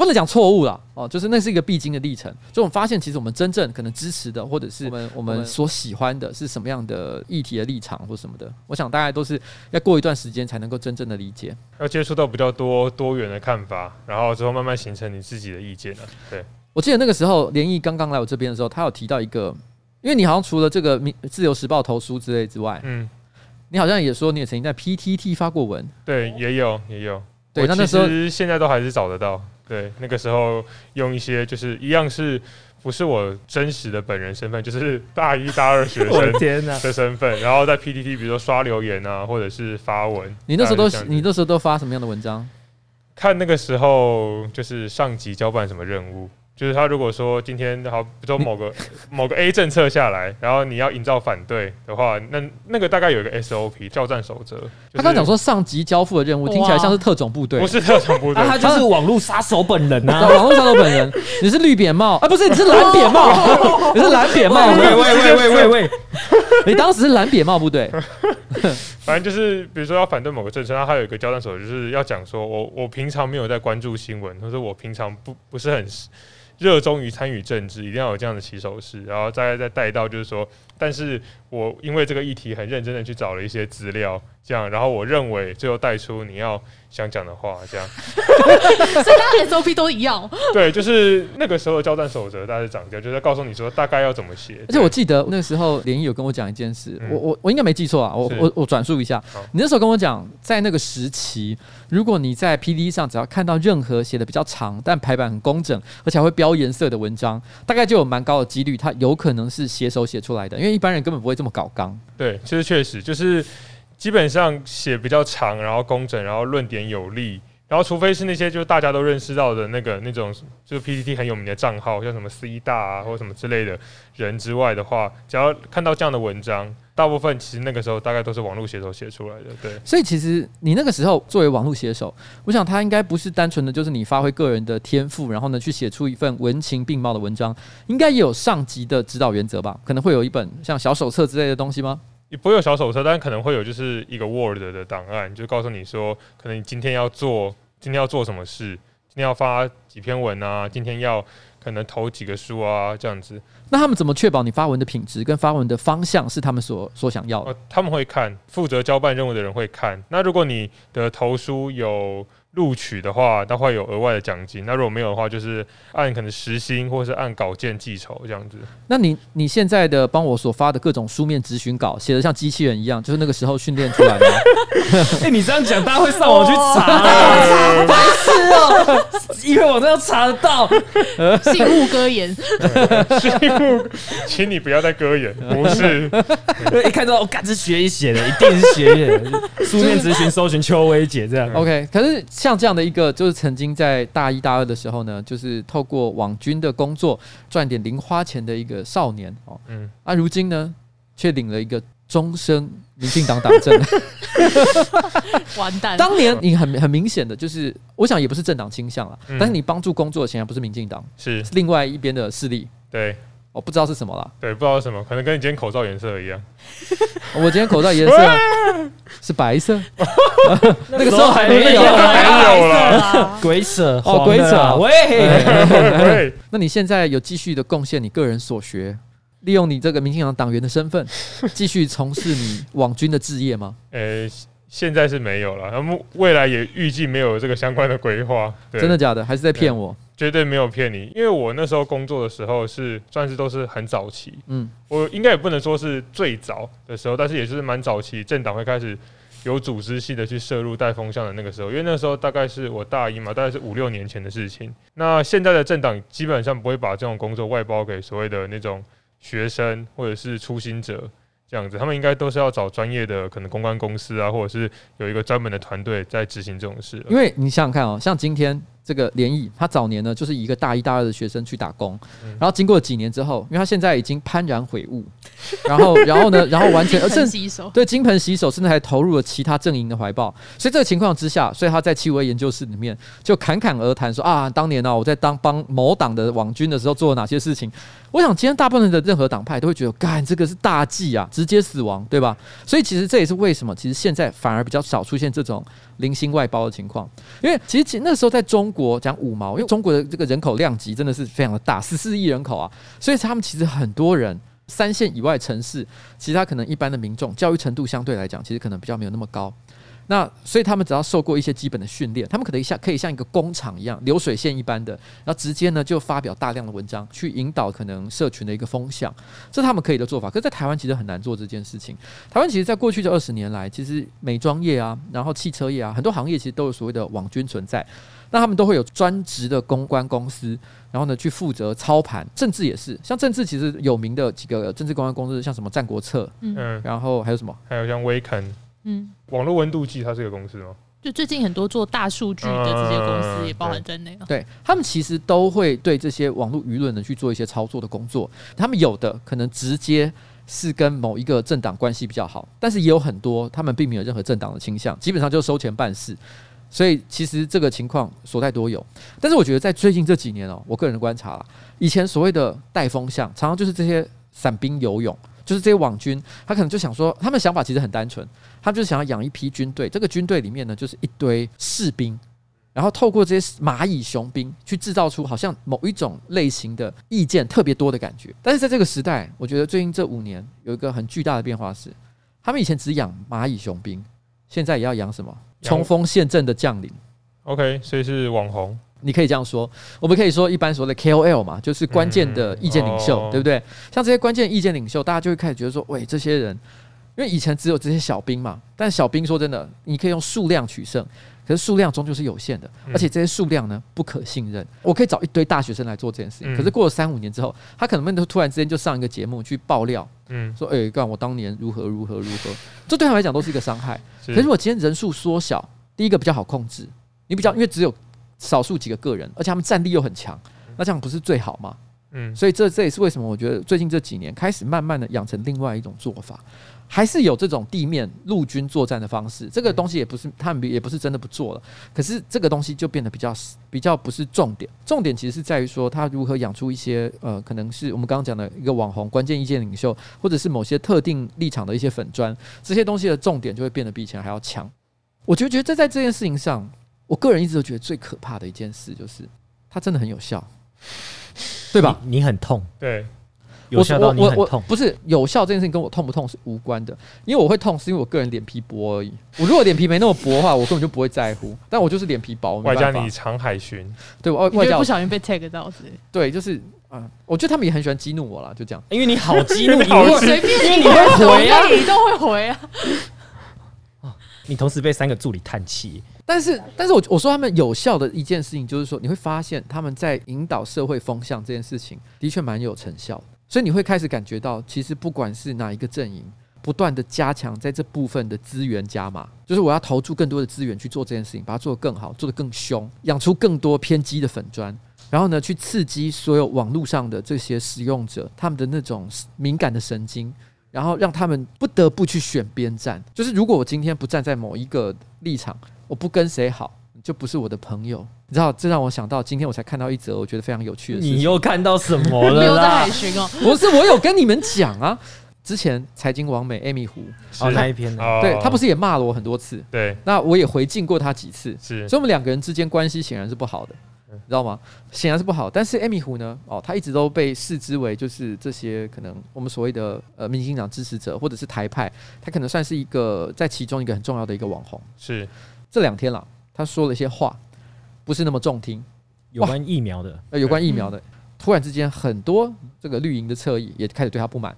不能讲错误了哦，就是那是一个必经的历程。所以我们发现，其实我们真正可能支持的，或者是我们我们所喜欢的是什么样的议题的立场或什么的，我想大概都是要过一段时间才能够真正的理解，要接触到比较多多元的看法，然后之后慢慢形成你自己的意见了。对，我记得那个时候连毅刚刚来我这边的时候，他有提到一个，因为你好像除了这个《自由时报》投书之类之外，嗯，你好像也说你也曾经在 PTT 发过文，对，也有也有，对，那那时候现在都还是找得到。对，那个时候用一些就是一样是不是我真实的本人身份，就是大一大二学生 的身份，然后在 PPT 比如说刷留言啊，或者是发文。你那时候都你那时候都发什么样的文章？看那个时候就是上级交办什么任务。就是他如果说今天好，比如说某个 某个 A 政策下来，然后你要营造反对的话，那那个大概有一个 SOP 教战守则。他刚讲说上级交付的任务听起来像是特种部队，不是特种部队，他就是网络杀手本人啊！网络杀手本人，你是绿扁帽啊？不是，你是蓝扁帽，你是蓝扁帽。喂喂喂喂喂喂，你当时是蓝扁帽部队。反正就是，比如说要反对某个政策，他还有一个交战守则，就是要讲说我我平常没有在关注新闻，或者我平常不不是很。热衷于参与政治，一定要有这样的起手式，然后再再带到就是说，但是我因为这个议题很认真的去找了一些资料，这样，然后我认为最后带出你要想讲的话，这样，所以大家 SOP 都一样。对，就是那个时候的交战守则，大概是长这样，就是告诉你说大概要怎么写。而且我记得那时候连毅有跟我讲一件事，嗯、我我我应该没记错啊，我我我转述一下，你那时候跟我讲，在那个时期，如果你在 PTT 上只要看到任何写的比较长但排版很工整，而且还会标颜色的文章，大概就有蛮高的几率，它有可能是写手写出来的，因为一般人根本不会这么搞纲。对，其实确实就是。基本上写比较长，然后工整，然后论点有力，然后除非是那些就是大家都认识到的那个那种，就是 PPT 很有名的账号，像什么 C 大啊或什么之类的人之外的话，只要看到这样的文章，大部分其实那个时候大概都是网络写手写出来的。对，所以其实你那个时候作为网络写手，我想他应该不是单纯的就是你发挥个人的天赋，然后呢去写出一份文情并茂的文章，应该也有上级的指导原则吧？可能会有一本像小手册之类的东西吗？也不会有小手册，但可能会有就是一个 Word 的档案，就告诉你说，可能你今天要做，今天要做什么事，今天要发几篇文啊，今天要可能投几个书啊，这样子。那他们怎么确保你发文的品质跟发文的方向是他们所所想要的？呃，他们会看，负责交办任务的人会看。那如果你的投书有录取的话，它会有额外的奖金。那如果没有的话，就是按可能时薪或是按稿件计酬这样子。那你你现在的帮我所发的各种书面咨询稿，写的像机器人一样，就是那个时候训练出来的。哎、欸，你这样讲，大家会上网去查，白痴哦！因 为我都要查得到，信勿歌言，信勿，请你不要再歌言，不是。一看到我，干，是学姐写的，一定是学姐的。书面咨询，搜寻邱薇姐这样。OK，可是。像这样的一个，就是曾经在大一大二的时候呢，就是透过网军的工作赚点零花钱的一个少年哦，嗯，啊，如今呢，却领了一个终身民进党党证，完蛋！当年你很很明显的就是，我想也不是政党倾向了，嗯、但是你帮助工作的显然不是民进党，是另外一边的势力，对。我不知道是什么了，对，不知道是什么，可能跟你今天口罩颜色一样。我今天口罩颜色是白色，那个时候还没有，还有了，鬼扯哦，鬼扯，喂，那你现在有继续的贡献你个人所学，利用你这个民进党党员的身份，继续从事你网军的置业吗？呃、欸，现在是没有了，那么未来也预计没有这个相关的规划。真的假的？还是在骗我？绝对没有骗你，因为我那时候工作的时候是算是都是很早期，嗯，我应该也不能说是最早的时候，但是也是蛮早期，政党会开始有组织性的去摄入带风向的那个时候，因为那时候大概是我大一嘛，大概是五六年前的事情。那现在的政党基本上不会把这种工作外包给所谓的那种学生或者是初心者。这样子，他们应该都是要找专业的，可能公关公司啊，或者是有一个专门的团队在执行这种事。因为你想想看哦，像今天这个联谊，他早年呢就是以一个大一、大二的学生去打工，然后经过几年之后，因为他现在已经幡然悔悟，然后，然后呢，然后完全，而且对金盆洗手，甚至还投入了其他阵营的怀抱。所以这个情况之下，所以他在七五二研究室里面就侃侃而谈说啊，当年呢、啊，我在当帮某党的网军的时候做了哪些事情。我想，今天大部分的任何党派都会觉得，干这个是大忌啊，直接死亡，对吧？所以其实这也是为什么，其实现在反而比较少出现这种零星外包的情况。因为其实那时候在中国讲五毛，因为中国的这个人口量级真的是非常的大，十四亿人口啊，所以他们其实很多人三线以外城市，其他可能一般的民众教育程度相对来讲，其实可能比较没有那么高。那所以他们只要受过一些基本的训练，他们可能像可以像一个工厂一样流水线一般的，然后直接呢就发表大量的文章，去引导可能社群的一个风向，这是他们可以的做法。可是，在台湾其实很难做这件事情。台湾其实，在过去这二十年来，其实美妆业啊，然后汽车业啊，很多行业其实都有所谓的网军存在。那他们都会有专职的公关公司，然后呢去负责操盘。政治也是，像政治其实有名的几个政治公关公司，像什么战国策，嗯，然后还有什么？还有像威肯。嗯，网络温度计它是个公司吗？就最近很多做大数据的这些公司也包含在内。对，他们其实都会对这些网络舆论呢去做一些操作的工作。他们有的可能直接是跟某一个政党关系比较好，但是也有很多他们并没有任何政党的倾向，基本上就收钱办事。所以其实这个情况所在多有。但是我觉得在最近这几年哦，我个人的观察啦，以前所谓的带风向，常常就是这些散兵游勇。就是这些网军，他可能就想说，他们想法其实很单纯，他们就是想要养一批军队。这个军队里面呢，就是一堆士兵，然后透过这些蚂蚁雄兵去制造出好像某一种类型的意见特别多的感觉。但是在这个时代，我觉得最近这五年有一个很巨大的变化是，他们以前只养蚂蚁雄兵，现在也要养什么冲锋陷阵的将领。OK，所以是网红。你可以这样说，我们可以说一般说的 KOL 嘛，就是关键的意见领袖，嗯哦、对不对？像这些关键意见领袖，大家就会开始觉得说，喂，这些人，因为以前只有这些小兵嘛，但小兵说真的，你可以用数量取胜，可是数量终究是有限的，而且这些数量呢不可信任。我可以找一堆大学生来做这件事情，可是过了三五年之后，他可能都突然之间就上一个节目去爆料，嗯，说，哎，干我当年如何如何如何，这对他来讲都是一个伤害。可是我今天人数缩小，第一个比较好控制，你比较因为只有。少数几个个人，而且他们战力又很强，那这样不是最好吗？嗯，所以这这也是为什么我觉得最近这几年开始慢慢的养成另外一种做法，还是有这种地面陆军作战的方式。这个东西也不是他们也不是真的不做了，可是这个东西就变得比较比较不是重点。重点其实是在于说他如何养出一些呃，可能是我们刚刚讲的一个网红、关键意见领袖，或者是某些特定立场的一些粉砖，这些东西的重点就会变得比以前还要强。我就觉得这在这件事情上。我个人一直都觉得最可怕的一件事就是，它真的很有效，对吧？你，你很痛，对，有效到你很痛。不是有效这件事情跟我痛不痛是无关的，因为我会痛是因为我个人脸皮薄而已。我如果脸皮没那么薄的话，我根本就不会在乎。但我就是脸皮薄，外加你长海巡，对，我外加不小心被 tag 到是。对，就是啊、嗯，我觉得他们也很喜欢激怒我啦，就这样。因为你好激怒，你随便，因为你会回啊，你都会回啊。你同时被三个助理叹气，但是，但是我我说他们有效的一件事情，就是说你会发现他们在引导社会风向这件事情的确蛮有成效，所以你会开始感觉到，其实不管是哪一个阵营，不断的加强在这部分的资源加码，就是我要投注更多的资源去做这件事情，把它做得更好，做得更凶，养出更多偏激的粉砖，然后呢，去刺激所有网络上的这些使用者他们的那种敏感的神经。然后让他们不得不去选边站，就是如果我今天不站在某一个立场，我不跟谁好，就不是我的朋友。你知道，这让我想到今天我才看到一则我觉得非常有趣的事情。你又看到什么了？没有在海巡哦，不是，我有跟你们讲啊。之前财经网美 Amy 胡哦那一篇，对他不是也骂了我很多次？对，那我也回敬过他几次。是，所以我们两个人之间关系显然是不好的。你知道吗？显然是不好。但是 Amy 胡呢？哦，他一直都被视之为就是这些可能我们所谓的呃民进党支持者或者是台派，他可能算是一个在其中一个很重要的一个网红。是这两天了，他说了一些话，不是那么中听，有关疫苗的，呃，有关疫苗的，突然之间很多这个绿营的侧翼也开始对他不满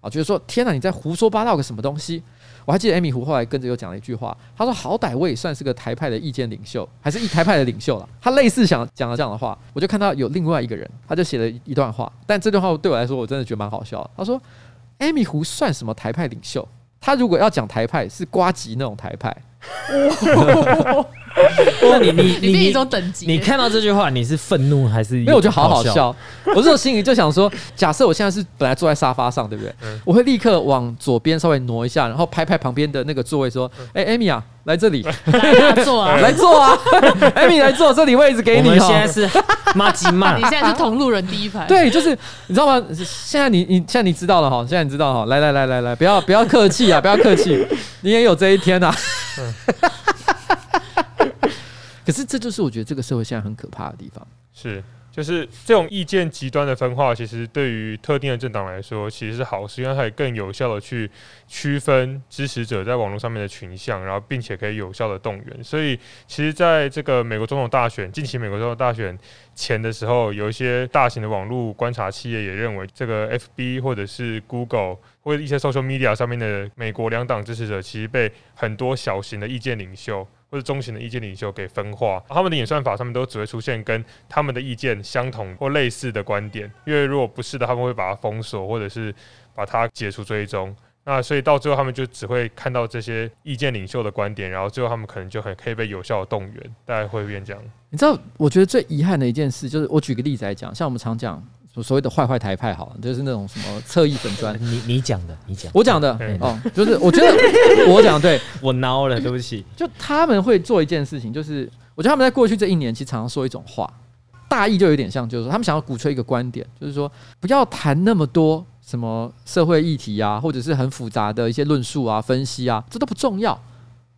啊，觉得说天哪，你在胡说八道个什么东西？我还记得艾米胡后来跟着又讲了一句话，他说：“好歹我也算是个台派的意见领袖，还是一台派的领袖了。”他类似想讲了这样的话，我就看到有另外一个人，他就写了一段话，但这段话对我来说，我真的觉得蛮好笑。他说艾米胡算什么台派领袖？他如果要讲台派，是瓜吉那种台派。” 那你 你你你一种等级，你看到这句话，你是愤怒还是？因为我觉得好好笑。我这种心里就想说，假设我现在是本来坐在沙发上，对不对？我会立刻往左边稍微挪一下，然后拍拍旁边的那个座位，说：“哎，Amy 啊，来这里，来坐啊，来坐啊艾米来坐，这里位置给你。”我们现在是马吉曼，你现在是同路人第一排。对，就是你知道吗？现在你你现在你知道了哈，现在你知道哈，来来来来来，不要不要客气啊，不要客气，你也有这一天呐。可是这就是我觉得这个社会现在很可怕的地方。是，就是这种意见极端的分化，其实对于特定的政党来说，其实是好事，因为它可以更有效的去区分支持者在网络上面的群像，然后并且可以有效的动员。所以，其实在这个美国总统大选，近期美国总统大选前的时候，有一些大型的网络观察企业也认为，这个 FB 或者是 Google 或者一些 social media 上面的美国两党支持者，其实被很多小型的意见领袖。或者中型的意见领袖给分化，他们的演算法上面都只会出现跟他们的意见相同或类似的观点，因为如果不是的，他们会把它封锁或者是把它解除追踪。那所以到最后，他们就只会看到这些意见领袖的观点，然后最后他们可能就很可以被有效的动员，大概会变这样。你知道，我觉得最遗憾的一件事就是，我举个例子来讲，像我们常讲。所谓的坏坏台派，好了，就是那种什么侧翼粉专。你你讲的，你讲，我讲的哦，就是我觉得我讲对，我孬了，对不起。就他们会做一件事情，就是我觉得他们在过去这一年，其实常常说一种话，大意就有点像，就是说他们想要鼓吹一个观点，就是说不要谈那么多什么社会议题啊，或者是很复杂的一些论述啊、分析啊，这都不重要。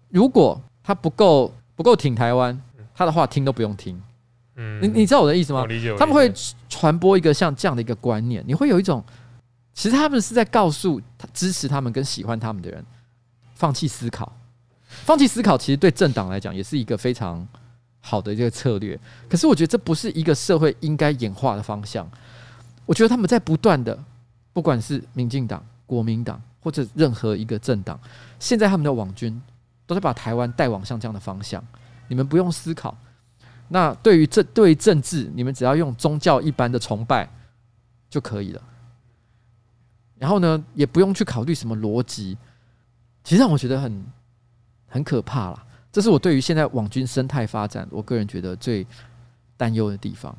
如果他不够不够挺台湾，他的话听都不用听。嗯，你你知道我的意思吗？他们会传播一个像这样的一个观念，你会有一种，其实他们是在告诉支持他们跟喜欢他们的人，放弃思考，放弃思考，其实对政党来讲也是一个非常好的一个策略。可是我觉得这不是一个社会应该演化的方向。我觉得他们在不断的，不管是民进党、国民党或者任何一个政党，现在他们的网军都在把台湾带往像这样的方向。你们不用思考。那对于这对于政治，你们只要用宗教一般的崇拜就可以了。然后呢，也不用去考虑什么逻辑，其实让我觉得很很可怕啦。这是我对于现在网军生态发展，我个人觉得最担忧的地方。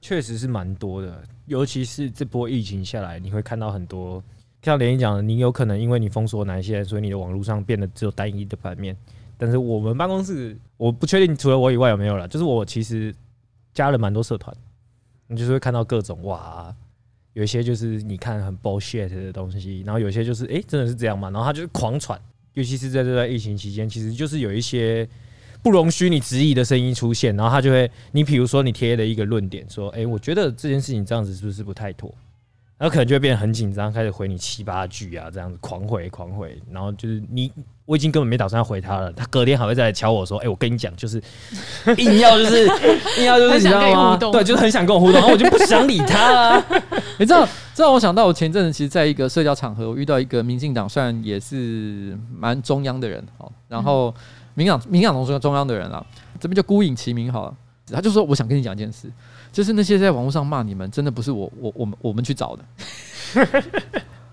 确实是蛮多的，尤其是这波疫情下来，你会看到很多像连一讲的，你有可能因为你封锁哪一些，所以你的网络上变得只有单一的版面。但是我们办公室，我不确定除了我以外有没有了。就是我其实加了蛮多社团，你就是会看到各种哇，有一些就是你看很 bullshit 的东西，然后有些就是哎、真的是这样吗？然后他就是狂传，尤其是在这段疫情期间，其实就是有一些不容许你质疑的声音出现，然后他就会，你比如说你贴了一个论点，说哎、我觉得这件事情这样子是不是不太妥？然后可能就会变得很紧张，开始回你七八句啊，这样子狂回狂回，然后就是你我已经根本没打算要回他了，他隔天还会再来敲我说，哎、欸，我跟你讲，就是 硬要就是 硬要就是你知道吗？对，就是很想跟我互动，然后我就不想理他啊。你知道，这让我想到我前阵子其实在一个社交场合，我遇到一个民进党，虽然也是蛮中央的人哦，然后民党民党中中央的人啊，这边就孤影其名好了，他就说我想跟你讲一件事。就是那些在网络上骂你们，真的不是我我我们我们去找的。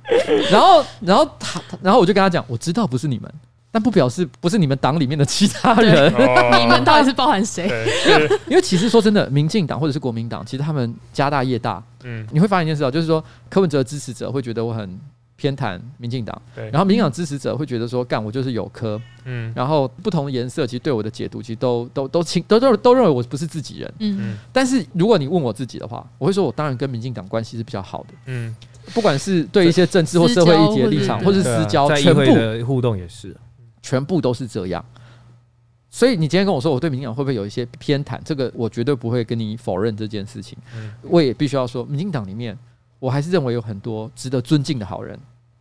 然后然后他然后我就跟他讲，我知道不是你们，但不表示不是你们党里面的其他人。你们到底是包含谁？因为其实说真的，民进党或者是国民党，其实他们家大业大。嗯，你会发现一件事啊，就是说柯文哲支持者会觉得我很。偏袒民进党，然后民进党支持者会觉得说，干我就是有科，嗯，然后不同的颜色其实对我的解读其实都都都清都都都认为我不是自己人，嗯，但是如果你问我自己的话，我会说我当然跟民进党关系是比较好的，嗯，不管是对一些政治或社会议题的立场，或是私交，全部的互动也是，全部都是这样。所以你今天跟我说我对民进党会不会有一些偏袒，这个我绝对不会跟你否认这件事情。嗯、我也必须要说，民进党里面我还是认为有很多值得尊敬的好人，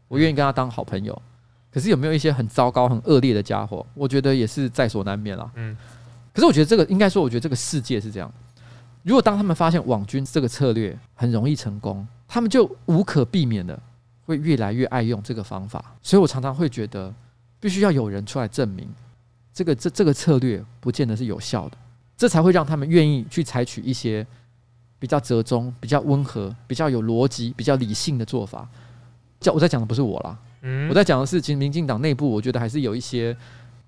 我愿意跟他当好朋友。可是有没有一些很糟糕、很恶劣的家伙？我觉得也是在所难免啦。嗯。可是我觉得这个应该说，我觉得这个世界是这样。如果当他们发现网军这个策略很容易成功，他们就无可避免的会越来越爱用这个方法。所以我常常会觉得，必须要有人出来证明，这个这这个策略不见得是有效的，这才会让他们愿意去采取一些比较折中、比较温和、比较有逻辑、比较理性的做法。叫我在讲的不是我啦。嗯，我在讲的是，其实民进党内部，我觉得还是有一些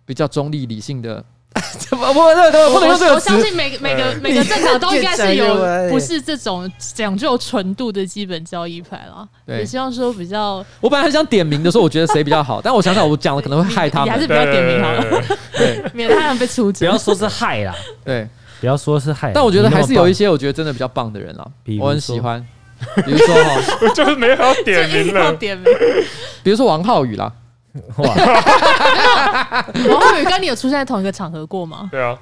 比较中立、理性的。怎么不？不能用这个。我相信每个每个每个政党都应该是有不是这种讲究纯度的基本交易派了。也希望说比较。我本来很想点名的时候，我觉得谁比较好，但我想想，我讲了可能会害他们，你还是不要点名好了，免得他们被出征。不要说是害啦，对，不要说是害。但我觉得还是有一些我觉得真的比较棒的人啦，我很喜欢。比如说哈，就是没有点名了，点名。比如说王浩宇啦，王浩宇跟你有出现在同一个场合过吗？对啊，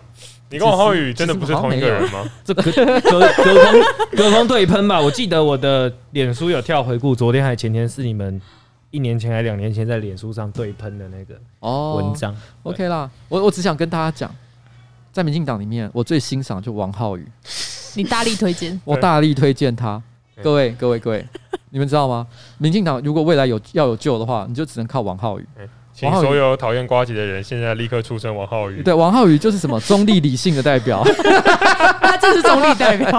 你跟王浩宇真的不是同一个人吗？这隔隔隔空隔空对喷吧？我记得我的脸书有跳回顾，昨天还前天是你们一年前还两年前在脸书上对喷的那个哦文章。OK 啦，我我只想跟大家讲，在民进党里面，我最欣赏就王浩宇，你大力推荐，我大力推荐他。各位各位各位，你们知道吗？民进党如果未来有要有救的话，你就只能靠王浩宇。请所有讨厌瓜吉的人现在立刻出声王浩宇。对，王浩宇就是什么中立理性的代表，他就是中立代表。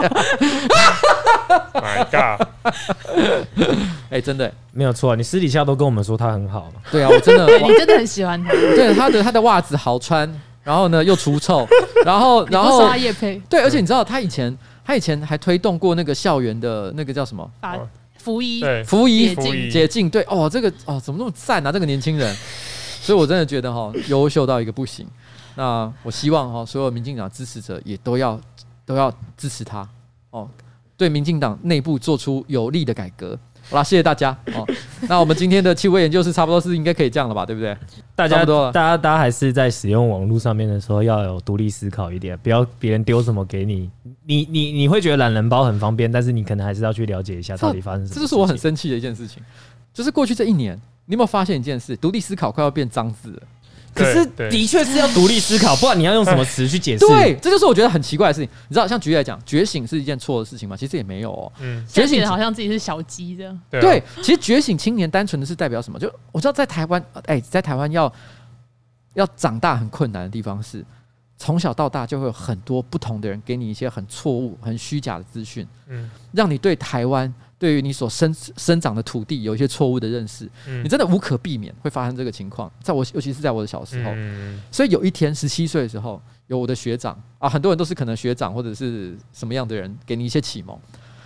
My God！哎、欸，真的没有错，你私底下都跟我们说他很好嘛。对啊，我真的，你真的很喜欢他。对，他的他的袜子好穿，然后呢又除臭，然后然后刷业配。对，而且你知道他以前。他以前还推动过那个校园的那个叫什么？啊，服役，对，服仪解解禁，对，哦，这个哦，怎么那么赞啊？这个年轻人，所以我真的觉得哈，优秀到一个不行。那我希望哈，所有民进党支持者也都要都要支持他。哦，对民进党内部做出有力的改革。好啦，谢谢大家哦。那我们今天的气味研究是差不多是应该可以这样了吧？对不对？大家都，大家大家还是在使用网络上面的时候要有独立思考一点，不要别人丢什么给你，你你你会觉得懒人包很方便，但是你可能还是要去了解一下到底发生什么。这就是我很生气的一件事情，就是过去这一年，你有没有发现一件事？独立思考快要变脏字了。可是的确是要独立思考，不然你要用什么词去解释？对，这就是我觉得很奇怪的事情。你知道，像举例来讲，觉醒是一件错的事情吗？其实也没有哦。嗯，觉醒好像自己是小鸡这样。对，其实觉醒青年单纯的是代表什么？就我知道在台湾，哎，在台湾要要长大很困难的地方是，从小到大就会有很多不同的人给你一些很错误、很虚假的资讯，嗯，让你对台湾。对于你所生生长的土地有一些错误的认识，嗯、你真的无可避免会发生这个情况。在我尤其是在我的小时候，嗯、所以有一天十七岁的时候，有我的学长啊，很多人都是可能学长或者是什么样的人给你一些启蒙，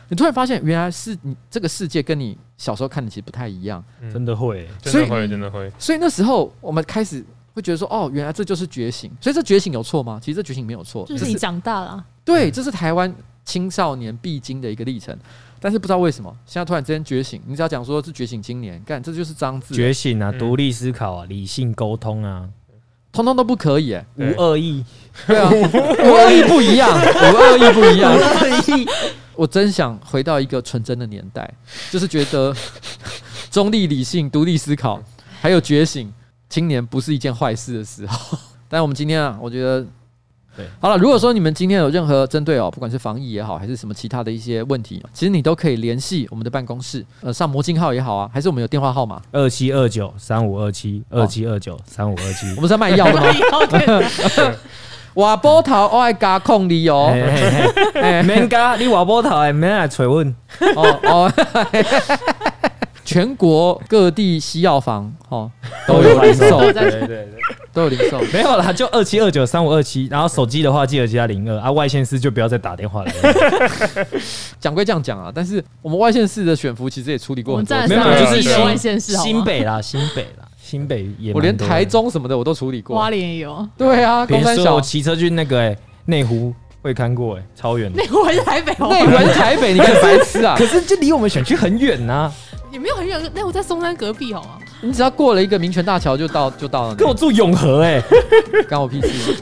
你突然发现原来是你这个世界跟你小时候看的其实不太一样，嗯、真的会，真的会，真的会。所以那时候我们开始会觉得说，哦，原来这就是觉醒。所以这觉醒有错吗？其实这觉醒没有错，就是你长大了。对，这是台湾青少年必经的一个历程。但是不知道为什么，现在突然之间觉醒。你只要讲说是觉醒青年，干这就是脏字。觉醒啊，独立思考啊，理性沟通啊，通通都不可以、欸。无恶意，对啊，无恶意不一样，无恶意不一样。无恶意，我真想回到一个纯真的年代，就是觉得中立、理性、独立思考，还有觉醒青年不是一件坏事的时候。但我们今天啊，我觉得。对，好了，如果说你们今天有任何针对哦，不管是防疫也好，还是什么其他的一些问题，其实你都可以联系我们的办公室，呃，上魔镜号也好啊，还是我们有电话号码？二七二九三五二七二七二九三五二七，我们是在卖药的吗？瓦波头我爱加控你哦，免加你瓦波头哎，免来催问哦哦。全国各地西药房哦 都有零售，对对对，都有零售。没有啦，就二七二九三五二七。然后手机的话，记得加零二啊。外县市就不要再打电话来了。讲归这样讲啊，但是我们外县市的选服其实也处理过很多，没有就是外县市，新北啦，新北啦，新北也。我连台中什么的我都处理过，花莲也有。对啊，别说我骑车去那个哎内湖会看过哎，超远。内湖还是台北？内湖还是台北？你看白痴啊！可是就离我们选区很远呐。也没有很远，那我在松山隔壁好吗？你只要过了一个民权大桥就到，就到了。跟我住永和哎、欸，关我屁事。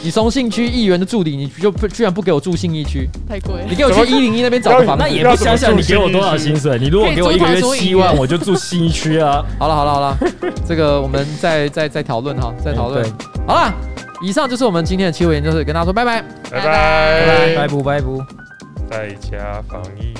你松信区议员的助理，你就居然不给我住信义区，太贵。你给我去一零一那边找个房子，那也不想想你给我多少薪水。你如果给我一个月七万，我就住信义区啊。好了好了好了，这个我们再再再讨论哈，再讨论。好了，以上就是我们今天的气候研究室，跟大家说拜拜，拜拜拜拜不拜不，在家防疫。